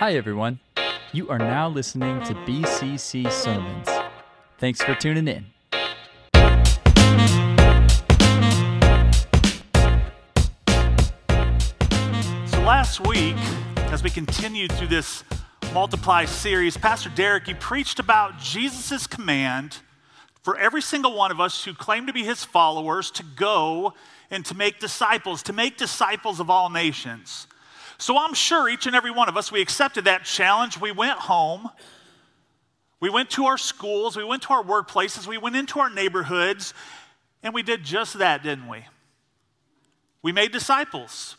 Hi, everyone. You are now listening to BCC Sermons. Thanks for tuning in. So last week, as we continued through this multiply series, Pastor Derek, you preached about Jesus' command for every single one of us who claim to be his followers to go and to make disciples, to make disciples of all nations. So I'm sure each and every one of us, we accepted that challenge. We went home. We went to our schools. We went to our workplaces. We went into our neighborhoods. And we did just that, didn't we? We made disciples.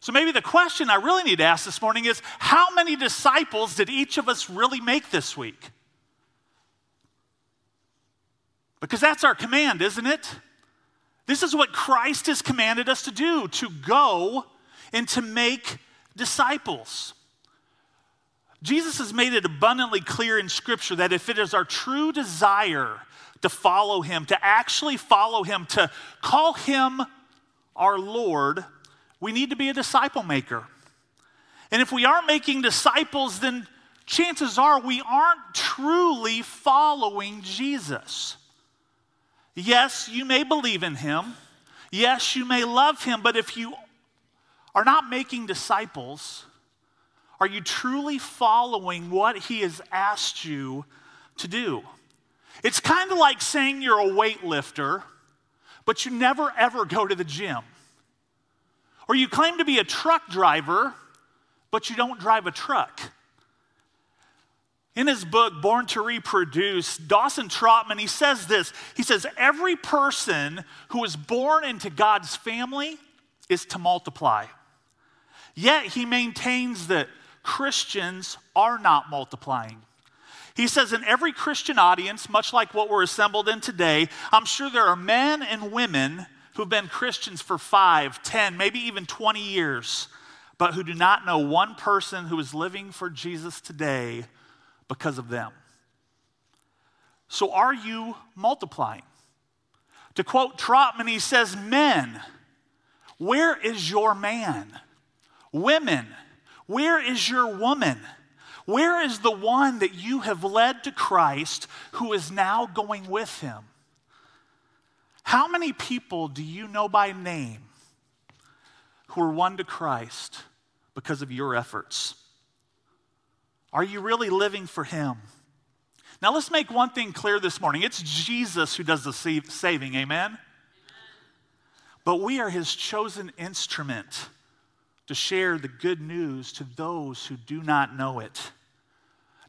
So maybe the question I really need to ask this morning is how many disciples did each of us really make this week? Because that's our command, isn't it? This is what Christ has commanded us to do to go and to make disciples. Jesus has made it abundantly clear in Scripture that if it is our true desire to follow Him, to actually follow Him, to call Him our Lord, we need to be a disciple maker. And if we aren't making disciples, then chances are we aren't truly following Jesus. Yes, you may believe in Him. Yes, you may love Him, but if you are not making disciples, are you truly following what He has asked you to do? It's kind of like saying you're a weightlifter, but you never ever go to the gym. Or you claim to be a truck driver, but you don't drive a truck. In his book, Born to Reproduce, Dawson Trotman, he says this. He says, Every person who is born into God's family is to multiply. Yet he maintains that Christians are not multiplying. He says, in every Christian audience, much like what we're assembled in today, I'm sure there are men and women who've been Christians for five, ten, maybe even 20 years, but who do not know one person who is living for Jesus today because of them. So, are you multiplying? To quote Trotman, he says, Men, where is your man? Women, where is your woman? Where is the one that you have led to Christ who is now going with him? How many people do you know by name who are won to Christ because of your efforts? Are you really living for him? Now, let's make one thing clear this morning it's Jesus who does the saving, amen? But we are his chosen instrument to share the good news to those who do not know it.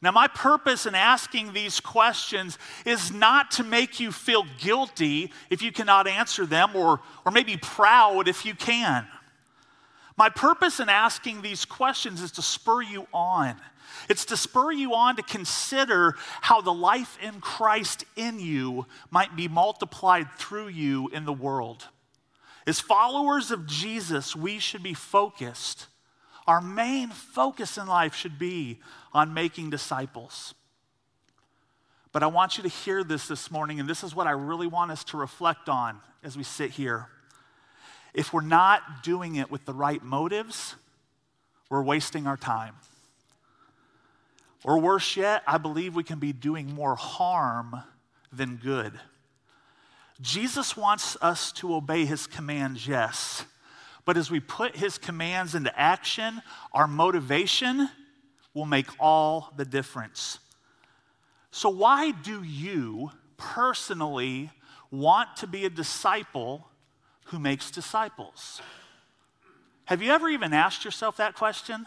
Now, my purpose in asking these questions is not to make you feel guilty if you cannot answer them, or, or maybe proud if you can. My purpose in asking these questions is to spur you on. It's to spur you on to consider how the life in Christ in you might be multiplied through you in the world. As followers of Jesus, we should be focused. Our main focus in life should be on making disciples. But I want you to hear this this morning, and this is what I really want us to reflect on as we sit here. If we're not doing it with the right motives, we're wasting our time. Or worse yet, I believe we can be doing more harm than good. Jesus wants us to obey his commands, yes. But as we put his commands into action, our motivation will make all the difference. So, why do you personally want to be a disciple who makes disciples? Have you ever even asked yourself that question?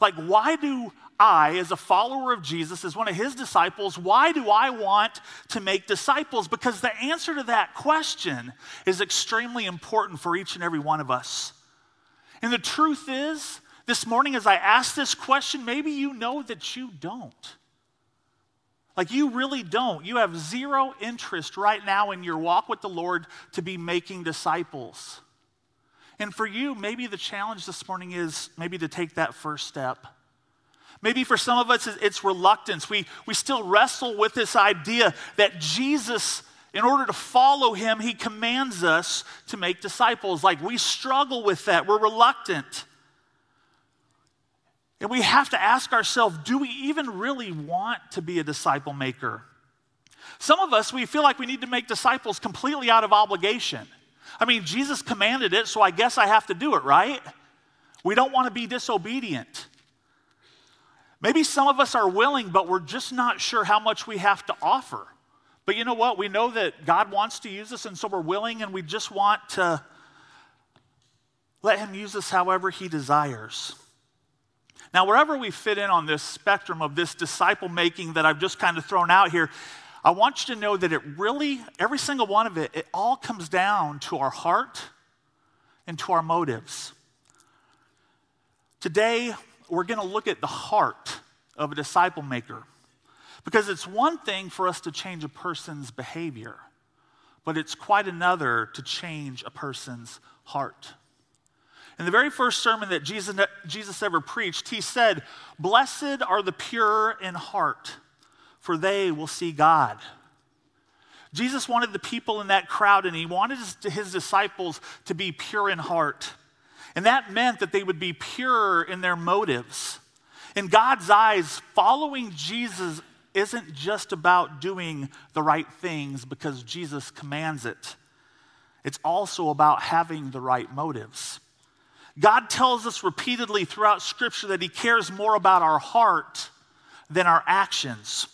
Like, why do I, as a follower of Jesus, as one of his disciples, why do I want to make disciples? Because the answer to that question is extremely important for each and every one of us. And the truth is, this morning, as I ask this question, maybe you know that you don't. Like, you really don't. You have zero interest right now in your walk with the Lord to be making disciples. And for you, maybe the challenge this morning is maybe to take that first step Maybe for some of us, it's reluctance. We, we still wrestle with this idea that Jesus, in order to follow him, he commands us to make disciples. Like we struggle with that, we're reluctant. And we have to ask ourselves do we even really want to be a disciple maker? Some of us, we feel like we need to make disciples completely out of obligation. I mean, Jesus commanded it, so I guess I have to do it, right? We don't want to be disobedient. Maybe some of us are willing, but we're just not sure how much we have to offer. But you know what? We know that God wants to use us, and so we're willing, and we just want to let Him use us however He desires. Now, wherever we fit in on this spectrum of this disciple making that I've just kind of thrown out here, I want you to know that it really, every single one of it, it all comes down to our heart and to our motives. Today, we're going to look at the heart of a disciple maker because it's one thing for us to change a person's behavior, but it's quite another to change a person's heart. In the very first sermon that Jesus, Jesus ever preached, he said, Blessed are the pure in heart, for they will see God. Jesus wanted the people in that crowd, and he wanted his, his disciples to be pure in heart. And that meant that they would be pure in their motives. In God's eyes, following Jesus isn't just about doing the right things because Jesus commands it, it's also about having the right motives. God tells us repeatedly throughout Scripture that He cares more about our heart than our actions.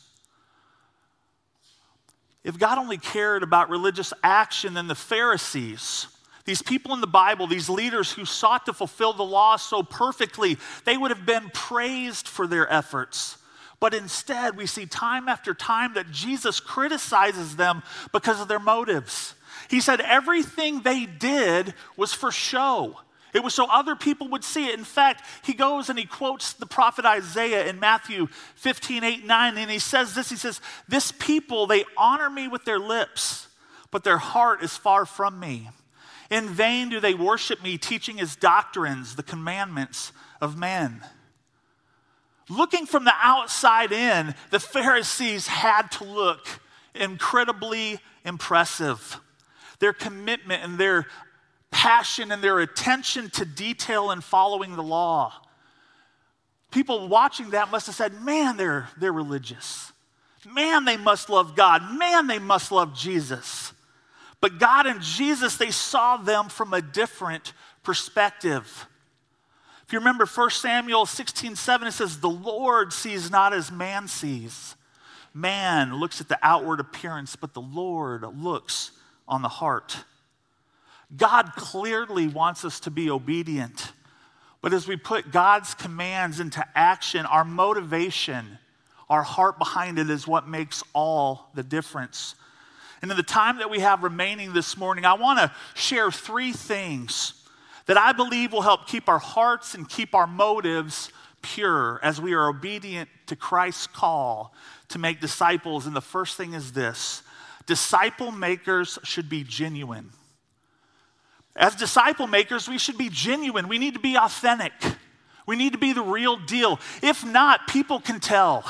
If God only cared about religious action, then the Pharisees, these people in the Bible, these leaders who sought to fulfill the law so perfectly, they would have been praised for their efforts. But instead, we see time after time that Jesus criticizes them because of their motives. He said everything they did was for show. It was so other people would see it. In fact, he goes and he quotes the prophet Isaiah in Matthew 15, 8, 9, and he says this He says, This people, they honor me with their lips, but their heart is far from me. In vain do they worship me, teaching his doctrines, the commandments of men. Looking from the outside in, the Pharisees had to look incredibly impressive. Their commitment and their passion and their attention to detail in following the law. People watching that must have said, Man, they're, they're religious. Man, they must love God. Man, they must love Jesus. But God and Jesus, they saw them from a different perspective. If you remember 1 Samuel 16 7, it says, The Lord sees not as man sees. Man looks at the outward appearance, but the Lord looks on the heart. God clearly wants us to be obedient. But as we put God's commands into action, our motivation, our heart behind it is what makes all the difference. And in the time that we have remaining this morning, I want to share three things that I believe will help keep our hearts and keep our motives pure as we are obedient to Christ's call to make disciples. And the first thing is this disciple makers should be genuine. As disciple makers, we should be genuine. We need to be authentic. We need to be the real deal. If not, people can tell.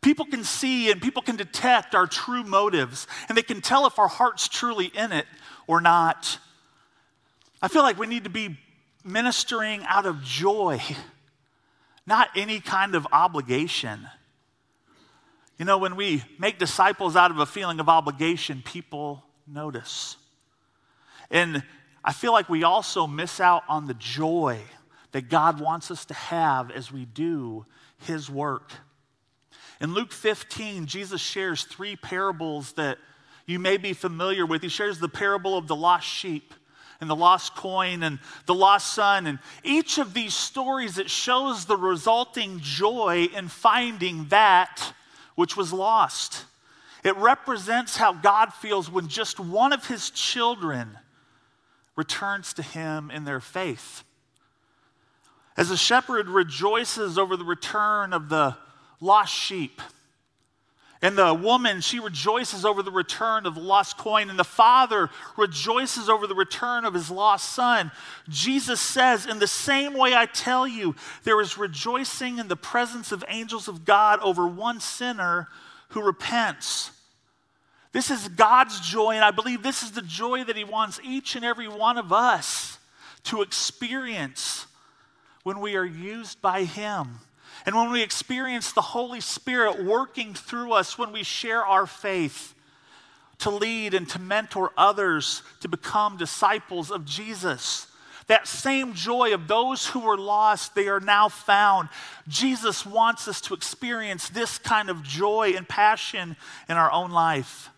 People can see and people can detect our true motives, and they can tell if our heart's truly in it or not. I feel like we need to be ministering out of joy, not any kind of obligation. You know, when we make disciples out of a feeling of obligation, people notice. And I feel like we also miss out on the joy that God wants us to have as we do His work. In Luke 15, Jesus shares three parables that you may be familiar with. He shares the parable of the lost sheep and the lost coin and the lost son. And each of these stories, it shows the resulting joy in finding that which was lost. It represents how God feels when just one of his children returns to him in their faith. As a shepherd rejoices over the return of the lost sheep, and the woman, she rejoices over the return of the lost coin, and the father rejoices over the return of his lost son. Jesus says, In the same way I tell you, there is rejoicing in the presence of angels of God over one sinner who repents. This is God's joy, and I believe this is the joy that He wants each and every one of us to experience when we are used by Him. And when we experience the Holy Spirit working through us, when we share our faith to lead and to mentor others to become disciples of Jesus. That same joy of those who were lost, they are now found. Jesus wants us to experience this kind of joy and passion in our own life.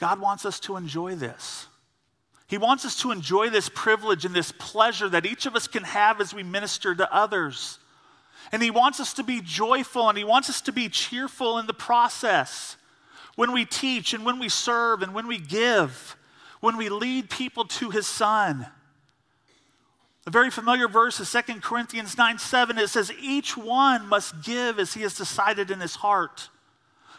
God wants us to enjoy this. He wants us to enjoy this privilege and this pleasure that each of us can have as we minister to others. And He wants us to be joyful and He wants us to be cheerful in the process. When we teach and when we serve and when we give, when we lead people to His Son. A very familiar verse is 2 Corinthians 9 7. It says, Each one must give as he has decided in his heart,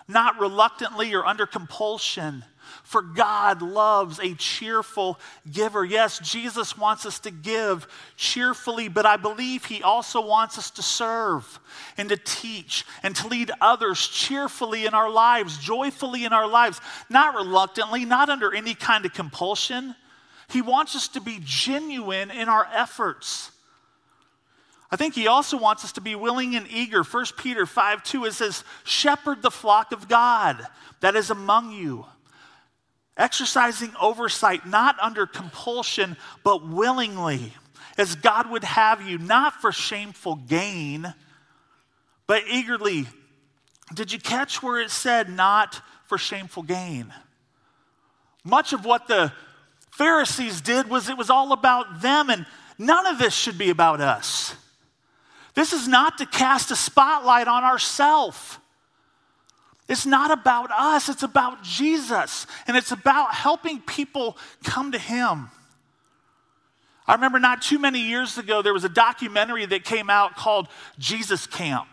not reluctantly or under compulsion for God loves a cheerful giver. Yes, Jesus wants us to give cheerfully, but I believe He also wants us to serve and to teach and to lead others cheerfully in our lives, joyfully in our lives, not reluctantly, not under any kind of compulsion. He wants us to be genuine in our efforts. I think he also wants us to be willing and eager. 1 Peter 5 2, it says, Shepherd the flock of God that is among you Exercising oversight, not under compulsion, but willingly, as God would have you, not for shameful gain, but eagerly. Did you catch where it said not for shameful gain? Much of what the Pharisees did was it was all about them, and none of this should be about us. This is not to cast a spotlight on ourselves. It's not about us, it's about Jesus. And it's about helping people come to Him. I remember not too many years ago, there was a documentary that came out called Jesus Camp.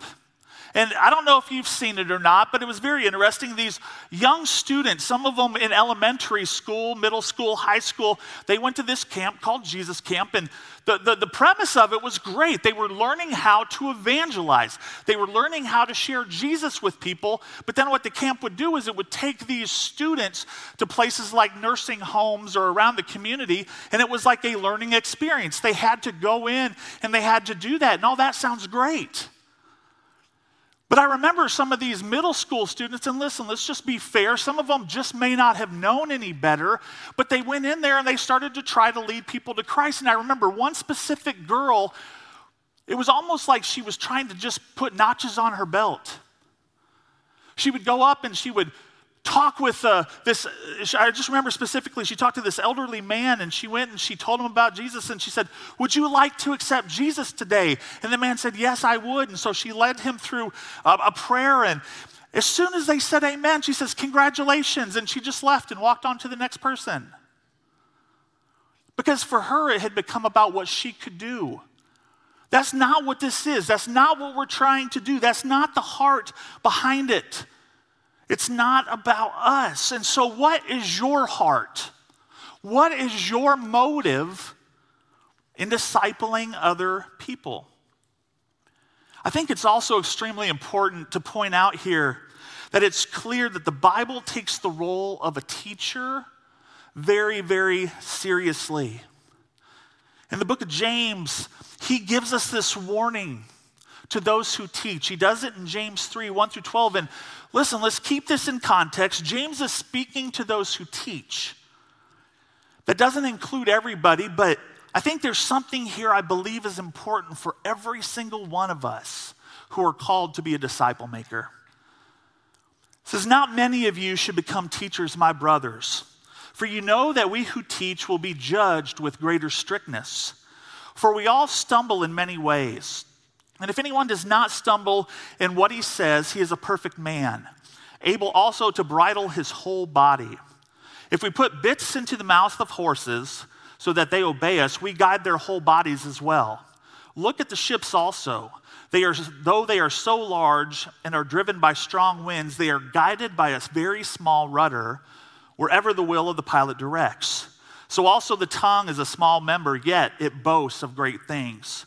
And I don't know if you've seen it or not, but it was very interesting. These young students, some of them in elementary school, middle school, high school, they went to this camp called Jesus Camp. And the, the, the premise of it was great. They were learning how to evangelize, they were learning how to share Jesus with people. But then what the camp would do is it would take these students to places like nursing homes or around the community, and it was like a learning experience. They had to go in and they had to do that. And all that sounds great. But I remember some of these middle school students, and listen, let's just be fair. Some of them just may not have known any better, but they went in there and they started to try to lead people to Christ. And I remember one specific girl, it was almost like she was trying to just put notches on her belt. She would go up and she would talk with uh, this. I just remember specifically, she talked to this elderly man and she went and she told him about Jesus and she said, Would you like to accept Jesus today? And the man said, Yes, I would. And so she led him through a, a prayer. And as soon as they said amen, she says, Congratulations. And she just left and walked on to the next person. Because for her, it had become about what she could do. That's not what this is. That's not what we're trying to do. That's not the heart behind it. It's not about us. And so, what is your heart? What is your motive in discipling other people? I think it's also extremely important to point out here that it's clear that the Bible takes the role of a teacher very, very seriously. In the book of James, he gives us this warning to those who teach. He does it in James 3 1 through 12. And listen, let's keep this in context. James is speaking to those who teach. That doesn't include everybody, but I think there's something here I believe is important for every single one of us who are called to be a disciple maker. It says, Not many of you should become teachers, my brothers, for you know that we who teach will be judged with greater strictness. For we all stumble in many ways. And if anyone does not stumble in what he says, he is a perfect man, able also to bridle his whole body. If we put bits into the mouths of horses so that they obey us, we guide their whole bodies as well. Look at the ships also. They are, though they are so large and are driven by strong winds, they are guided by a very small rudder wherever the will of the pilot directs. So also the tongue is a small member, yet it boasts of great things.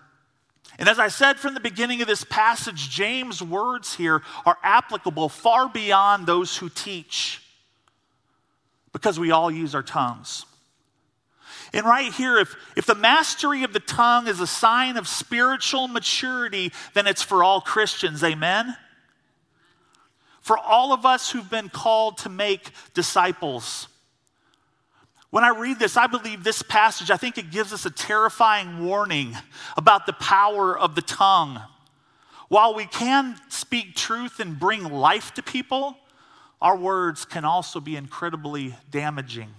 And as I said from the beginning of this passage, James' words here are applicable far beyond those who teach because we all use our tongues. And right here, if, if the mastery of the tongue is a sign of spiritual maturity, then it's for all Christians. Amen? For all of us who've been called to make disciples. When I read this, I believe this passage, I think it gives us a terrifying warning about the power of the tongue. While we can speak truth and bring life to people, our words can also be incredibly damaging.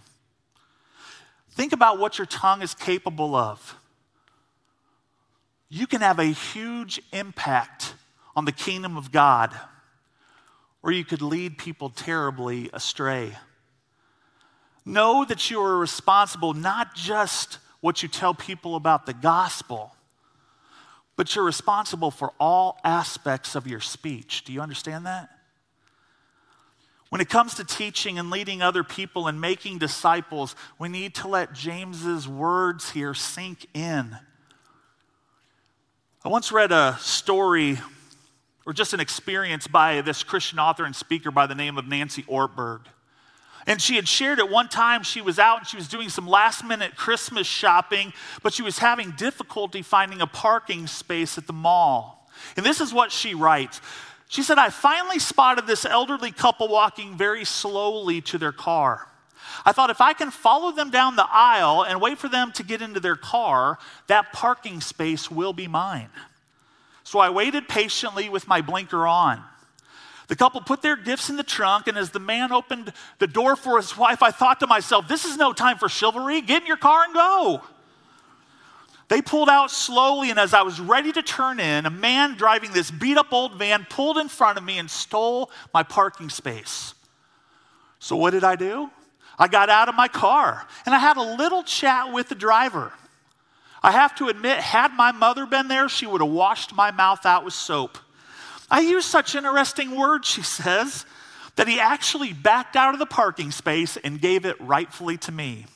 Think about what your tongue is capable of. You can have a huge impact on the kingdom of God, or you could lead people terribly astray. Know that you are responsible not just what you tell people about the gospel, but you're responsible for all aspects of your speech. Do you understand that? When it comes to teaching and leading other people and making disciples, we need to let James's words here sink in. I once read a story or just an experience by this Christian author and speaker by the name of Nancy Ortberg. And she had shared at one time she was out and she was doing some last minute Christmas shopping, but she was having difficulty finding a parking space at the mall. And this is what she writes she said, I finally spotted this elderly couple walking very slowly to their car. I thought if I can follow them down the aisle and wait for them to get into their car, that parking space will be mine. So I waited patiently with my blinker on. The couple put their gifts in the trunk, and as the man opened the door for his wife, I thought to myself, this is no time for chivalry. Get in your car and go. They pulled out slowly, and as I was ready to turn in, a man driving this beat up old van pulled in front of me and stole my parking space. So, what did I do? I got out of my car and I had a little chat with the driver. I have to admit, had my mother been there, she would have washed my mouth out with soap. I use such interesting words, she says, that he actually backed out of the parking space and gave it rightfully to me.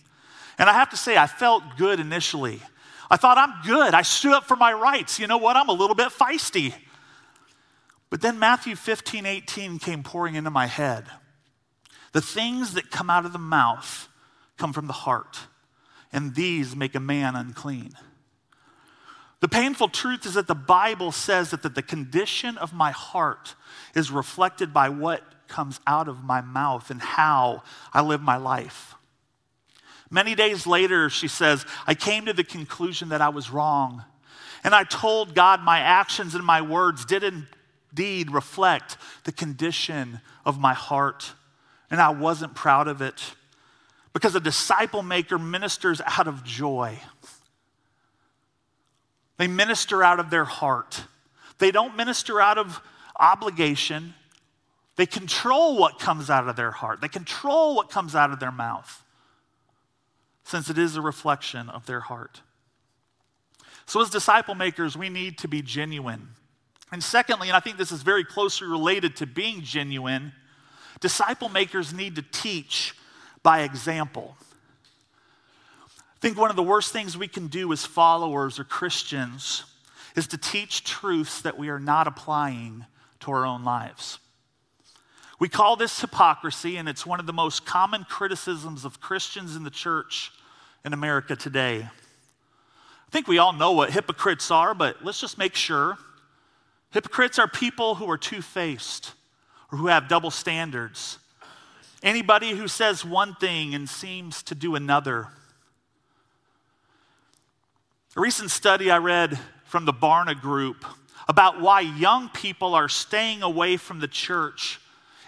And I have to say, I felt good initially. I thought, I'm good. I stood up for my rights. You know what? I'm a little bit feisty. But then Matthew 15, 18 came pouring into my head. The things that come out of the mouth come from the heart, and these make a man unclean. The painful truth is that the Bible says that the, condition of my heart is reflected by what comes out of my mouth and how I live my life. Many days later, she says, I came to the conclusion that I was wrong. And I told God my actions and my words did indeed reflect the condition of my heart. And I wasn't proud of it because a disciple maker ministers out of joy. They minister out of their heart. They don't minister out of obligation. They control what comes out of their heart, they control what comes out of their mouth since it is a reflection of their heart. So, as disciple makers, we need to be genuine. And secondly, and I think this is very closely related to being genuine, disciple makers need to teach by example. I think one of the worst things we can do as followers or Christians is to teach truths that we are not applying to our own lives. We call this hypocrisy, and it's one of the most common criticisms of Christians in the church in America today. I think we all know what hypocrites are, but let's just make sure. Hypocrites are people who are two faced or who have double standards. Anybody who says one thing and seems to do another. A recent study I read from the Barna Group about why young people are staying away from the church.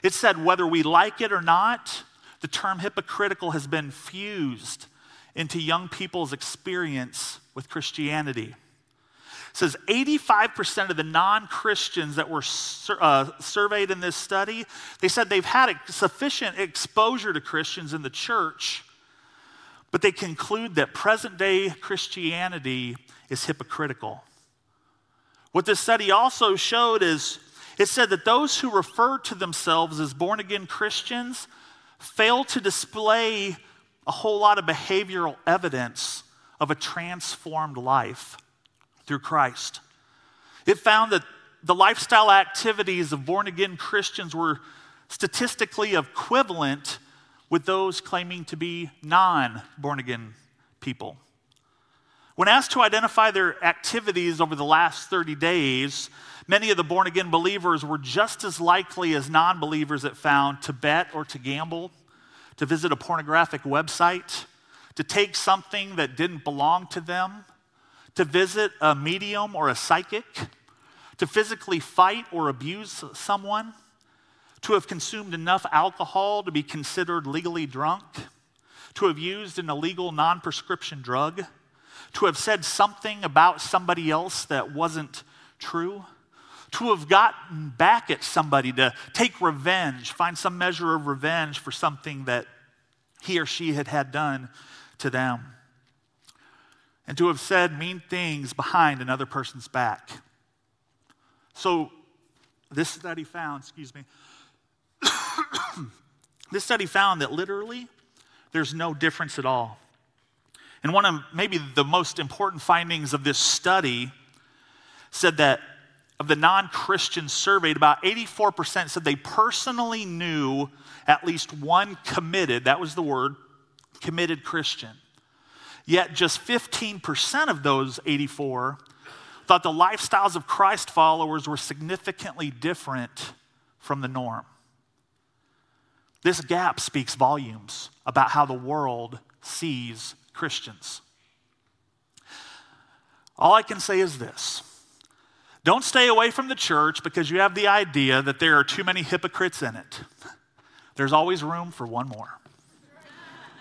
It said, whether we like it or not, the term hypocritical has been fused into young people's experience with Christianity. It says 85% of the non-Christians that were sur- uh, surveyed in this study, they said they've had sufficient exposure to Christians in the church, but they conclude that present-day Christianity is hypocritical. What this study also showed is it said that those who refer to themselves as born again Christians fail to display a whole lot of behavioral evidence of a transformed life through Christ. It found that the lifestyle activities of born again Christians were statistically equivalent with those claiming to be non born again people. When asked to identify their activities over the last 30 days, many of the born again believers were just as likely as non believers it found to bet or to gamble, to visit a pornographic website, to take something that didn't belong to them, to visit a medium or a psychic, to physically fight or abuse someone, to have consumed enough alcohol to be considered legally drunk, to have used an illegal non prescription drug to have said something about somebody else that wasn't true, to have gotten back at somebody, to take revenge, find some measure of revenge for something that he or she had had done to them, and to have said mean things behind another person's back. So, this study found, excuse me, Hmm. this study found that literally there's no difference at all and one of maybe the most important findings of this study said that of the non Christians surveyed, about 84% said they personally knew at least one committed, that was the word, committed Christian. Yet just 15% of those 84 thought the lifestyles of Christ followers were significantly different from the norm. This gap speaks volumes about how the world sees Christians. All I can say is this don't stay away from the church because you have the idea that there are too many hypocrites in it. There's always room for one more.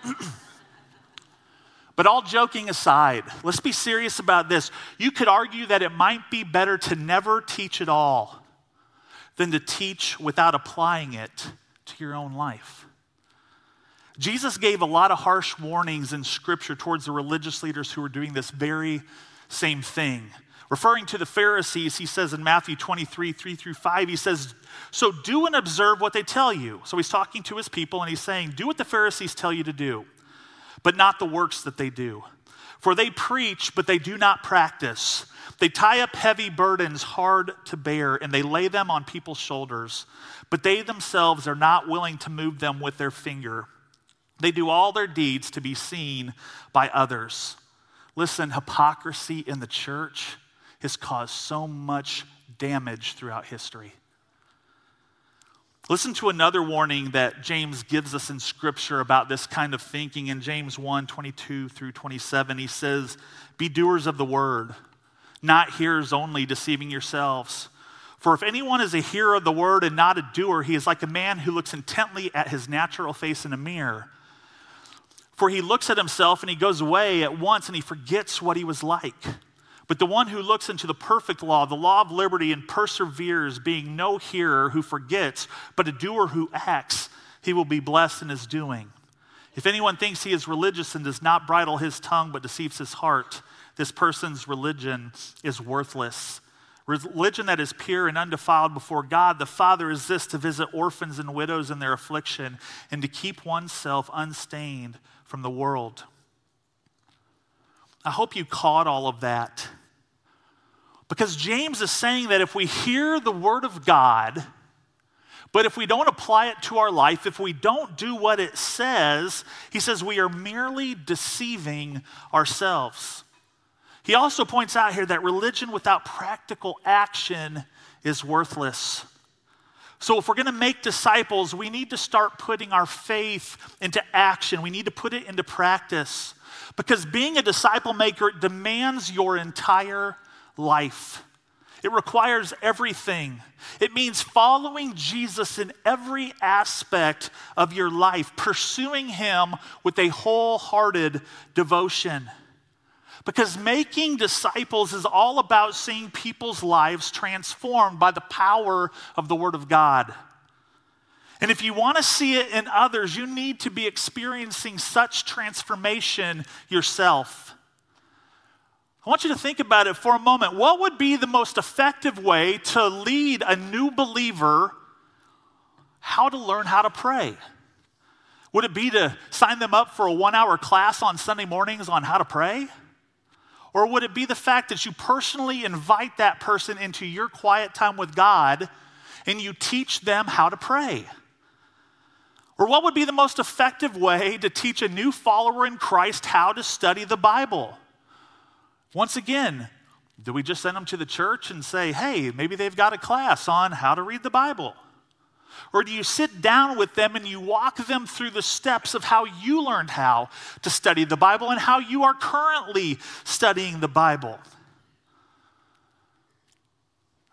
but all joking aside, let's be serious about this. You could argue that it might be better to never teach at all than to teach without applying it to your own life. Jesus gave a lot of harsh warnings in Scripture towards the religious leaders who were doing this very same thing. Referring to the Pharisees, he says in Matthew 23, 3 through 5, he says, So do and observe what they tell you. So he's talking to his people and he's saying, Do what the Pharisees tell you to do, but not the works that they do. For they preach, but they do not practice. They tie up heavy burdens hard to bear, and they lay them on people's shoulders, but they themselves are not willing to move them with their finger. They do all their deeds to be seen by others. Listen, hypocrisy in the church has caused so much damage throughout history. Listen to another warning that James gives us in Scripture about this kind of thinking. In James 1 22 through 27, he says, Be doers of the word, not hearers only, deceiving yourselves. For if anyone is a hearer of the word and not a doer, he is like a man who looks intently at his natural face in a mirror. For he looks at himself and he goes away at once and he forgets what he was like. But the one who looks into the perfect law, the law of liberty, and perseveres, being no hearer who forgets, but a doer who acts, he will be blessed in his doing. If anyone thinks he is religious and does not bridle his tongue but deceives his heart, this person's religion is worthless. Religion that is pure and undefiled before God the Father is this to visit orphans and widows in their affliction and to keep oneself unstained from the world. I hope you caught all of that. Because James is saying that if we hear the word of God, but if we don't apply it to our life, if we don't do what it says, he says we are merely deceiving ourselves. He also points out here that religion without practical action is worthless. So, if we're going to make disciples, we need to start putting our faith into action. We need to put it into practice. Because being a disciple maker demands your entire life. It requires everything. It means following Jesus in every aspect of your life, pursuing Him with a wholehearted devotion. Because making disciples is all about seeing people's lives transformed by the power of the Word of God. And if you want to see it in others, you need to be experiencing such transformation yourself. I want you to think about it for a moment. What would be the most effective way to lead a new believer how to learn how to pray? Would it be to sign them up for a one hour class on Sunday mornings on how to pray? Or would it be the fact that you personally invite that person into your quiet time with God and you teach them how to pray? Or what would be the most effective way to teach a new follower in Christ how to study the Bible? Once again, do we just send them to the church and say, hey, maybe they've got a class on how to read the Bible? Or do you sit down with them and you walk them through the steps of how you learned how to study the Bible and how you are currently studying the Bible?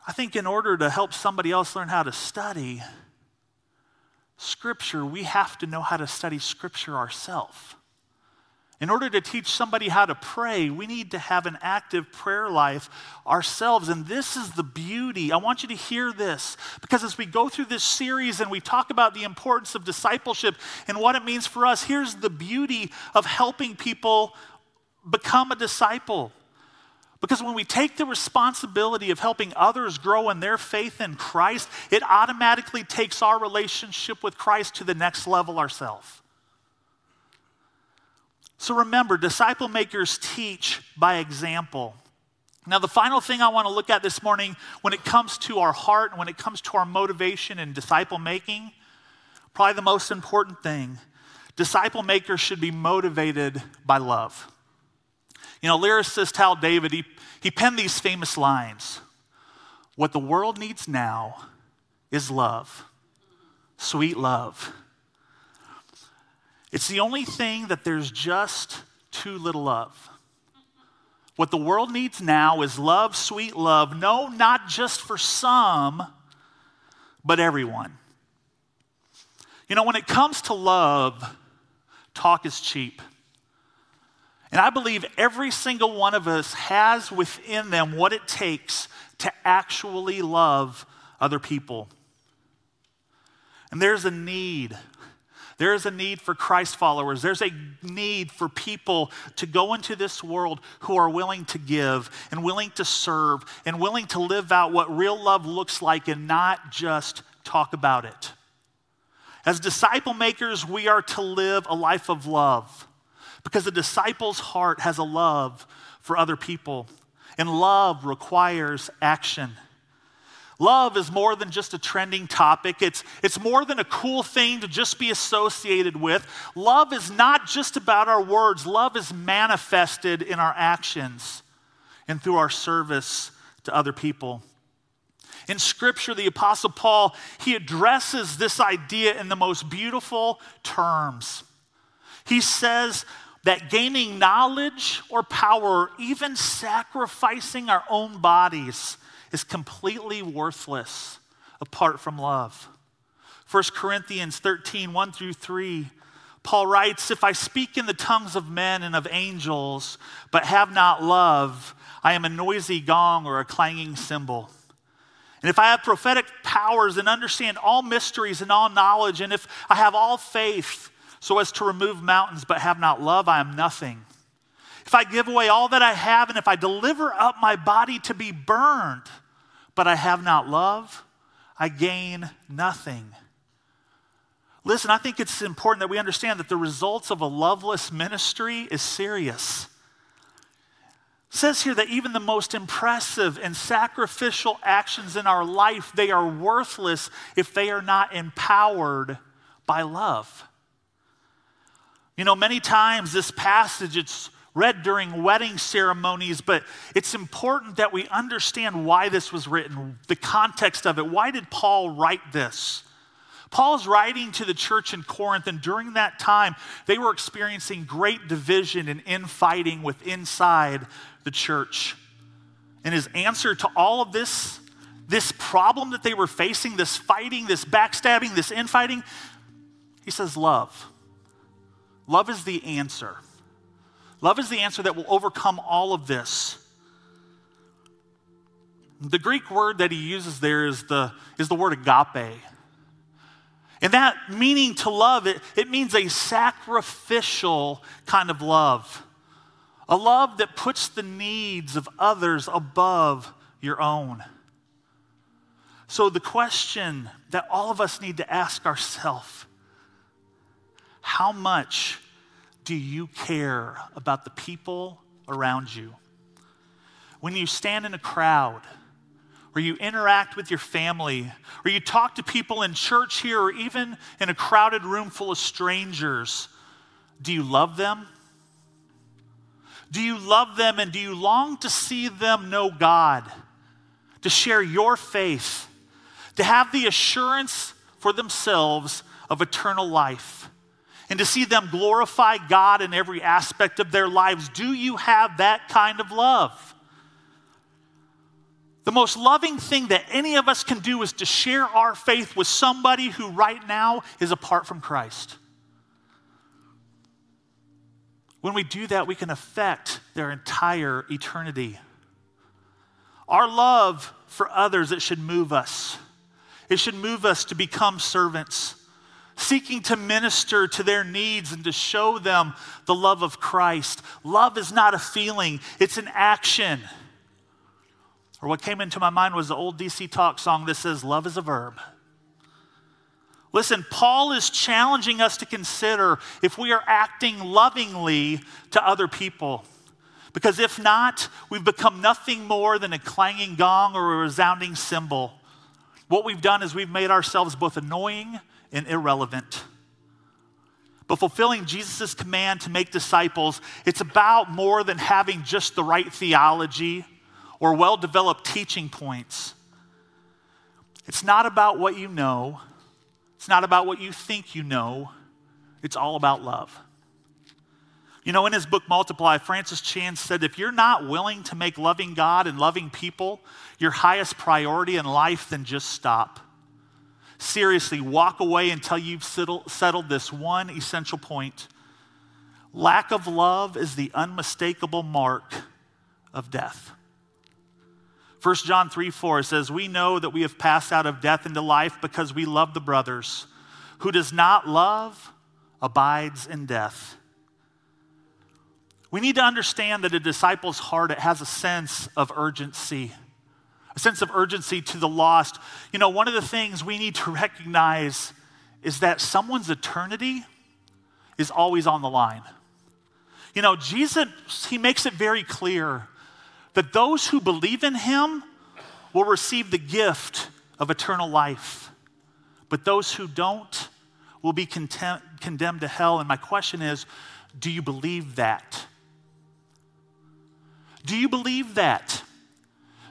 I think in order to help somebody else learn how to study, Scripture, we have to know how to study Scripture ourselves. In order to teach somebody how to pray, we need to have an active prayer life ourselves. And this is the beauty. I want you to hear this because as we go through this series and we talk about the importance of discipleship and what it means for us, here's the beauty of helping people become a disciple. Because when we take the responsibility of helping others grow in their faith in Christ, it automatically takes our relationship with Christ to the next level ourselves. So remember, disciple makers teach by example. Now, the final thing I want to look at this morning when it comes to our heart and when it comes to our motivation in disciple making, probably the most important thing disciple makers should be motivated by love. You know, lyricist Hal David, he, he penned these famous lines What the world needs now is love, sweet love. It's the only thing that there's just too little of. What the world needs now is love, sweet love. No, not just for some, but everyone. You know, when it comes to love, talk is cheap. And I believe every single one of us has within them what it takes to actually love other people. And there's a need. There is a need for Christ followers. There's a need for people to go into this world who are willing to give and willing to serve and willing to live out what real love looks like and not just talk about it. As disciple makers, we are to live a life of love. Because a disciple's heart has a love for other people, and love requires action. Love is more than just a trending topic. It's, it's more than a cool thing to just be associated with. Love is not just about our words, love is manifested in our actions and through our service to other people. In Scripture, the Apostle Paul, he addresses this idea in the most beautiful terms. He says that gaining knowledge or power, even sacrificing our own bodies, is completely worthless apart from love. 1 Corinthians 13, 1 through 3, Paul writes, If I speak in the tongues of men and of angels, but have not love, I am a noisy gong or a clanging cymbal. And if I have prophetic powers and understand all mysteries and all knowledge, and if I have all faith, so as to remove mountains, but have not love, I am nothing. If I give away all that I have, and if I deliver up my body to be burned, but I have not love, I gain nothing. Listen, I think it's important that we understand that the results of a loveless ministry is serious. It says here that even the most impressive and sacrificial actions in our life, they are worthless if they are not empowered by love. You know, many times this passage, it's read during wedding ceremonies, but it's important that we understand why this was written, the context of it. Why did Paul write this? Paul's writing to the church in Corinth, and during that time, they were experiencing great division and infighting with inside the church. And his answer to all of this, this problem that they were facing, this fighting, this backstabbing, this infighting, he says, Love. Love is the answer. Love is the answer that will overcome all of this. The Greek word that he uses there is the, is the word agape. And that meaning to love, it, it means a sacrificial kind of love. A love that puts the needs of others above your own. So, the question that all of us need to ask ourselves how much do you care about the people around you? When you stand in a crowd, or you interact with your family, or you talk to people in church here, or even in a crowded room full of strangers, do you love them? Do you love them and do you long to see them know God, to share your faith, to have the assurance for themselves of eternal life? And to see them glorify God in every aspect of their lives. Do you have that kind of love? The most loving thing that any of us can do is to share our faith with somebody who right now is apart from Christ. When we do that, we can affect their entire eternity. Our love for others, it should move us. It should move us to become servants seeking to minister to their needs and to show them the love of Christ. Love is not a feeling, it's an action. Or what came into my mind was the old DC Talk song that says, Love is a verb. Listen, Paul is challenging us to consider if we are acting lovingly to other people. Because if not, we've become nothing more than a clanging gong or a resounding cymbal. What we've done is we've made ourselves both annoying and irrelevant. But fulfilling Jesus' command to make disciples, it's about more than having just the right theology or well developed teaching points. It's not about what you know, it's not about what you think you know, it's all about love. You know, in his book Multiply, Francis Chan said if you're not willing to make loving God and loving people your highest priority in life, then just stop seriously walk away until you've settled this one essential point. Lack of love is the unmistakable mark of death. 1 John 3 4 says, We know that we have passed out of death into life because we love the brothers. Who does not love abides in death. We need to understand that a disciple's heart it has a sense of urgency a sense of urgency to the lost. You know, one of the things we need to recognize is that someone's eternity is always on the line. You know, Jesus, he makes it very clear that those who believe in him will receive the gift of eternal life, but those who don't will be condemned to hell. And my question is do you believe that? Do you believe that?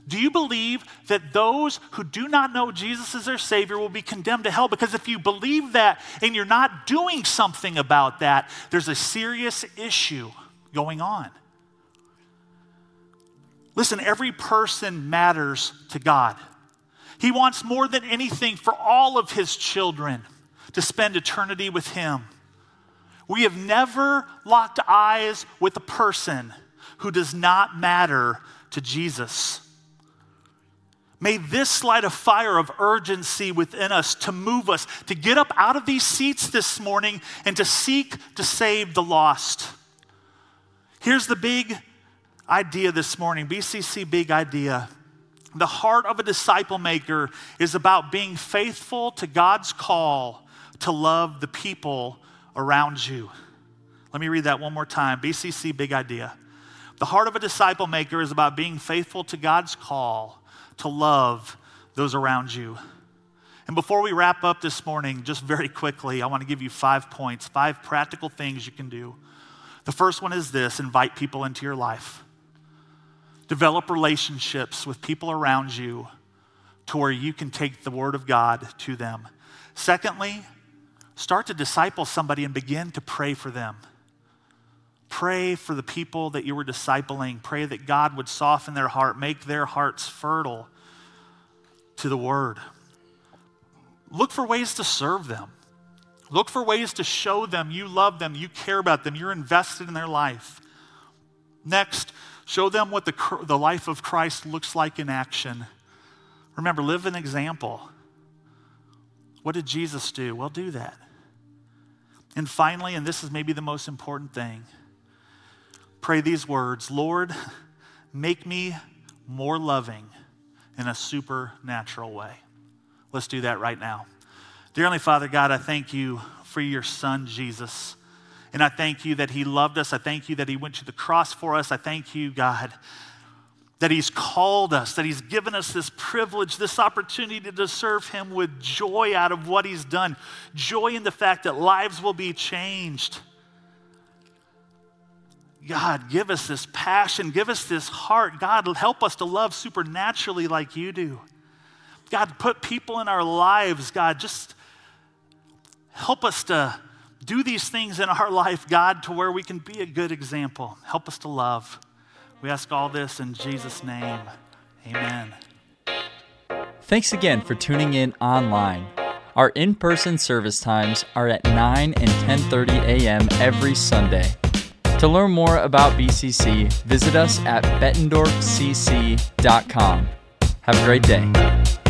Do you believe that those who do not know Jesus as their Savior will be condemned to hell? Because if you believe that and you're not doing something about that, there's a serious issue going on. Listen, every person matters to God. He wants more than anything for all of His children to spend eternity with Him. We have never locked eyes with a person who does not matter to Jesus. May this light a fire of urgency within us to move us, to get up out of these seats this morning and to seek to save the lost. Here's the big idea this morning BCC big idea. The heart of a disciple maker is about being faithful to God's call to love the people around you. Let me read that one more time. BCC big idea. The heart of a disciple maker is about being faithful to God's call to love those around you. And before we wrap up this morning, just very quickly, I want to give you five points, five practical things you can do. The first one is this invite people into your life. Develop relationships with people around you to where you can take the Word of God to them. Secondly, start to disciple somebody and begin to pray for them. Pray for the people that you were discipling. Pray that God would soften their heart, make their hearts fertile to the Word. Look for ways to serve them. Look for ways to show them you love them, you care about them, you're invested in their life. Next, show them what the, the life of Christ looks like in action. Remember, live an example. What did Jesus do? Well, do that. And finally, and this is maybe the most important thing, pray these words Lord, make me more loving in a supernatural way. Let's do that right now. Dear Heavenly Father, God, I thank you for your Son, Jesus. And I thank you that He loved us. I thank you that He went to the cross for us. I thank you, God, that He's called us, that He's given us this privilege, this opportunity to serve Him with joy out of what He's done, joy in the fact that lives will be changed. God, give us this passion, give us this heart. God, help us to love supernaturally like you do. God, put people in our lives, God, just help us to do these things in our life, God, to where we can be a good example. Help us to love. We ask all this in Jesus' name. Amen. Thanks again for tuning in online. Our in-person service times are at 9 and 10:30 a.m. every Sunday. To learn more about BCC, visit us at bettendorfcc.com. Have a great day.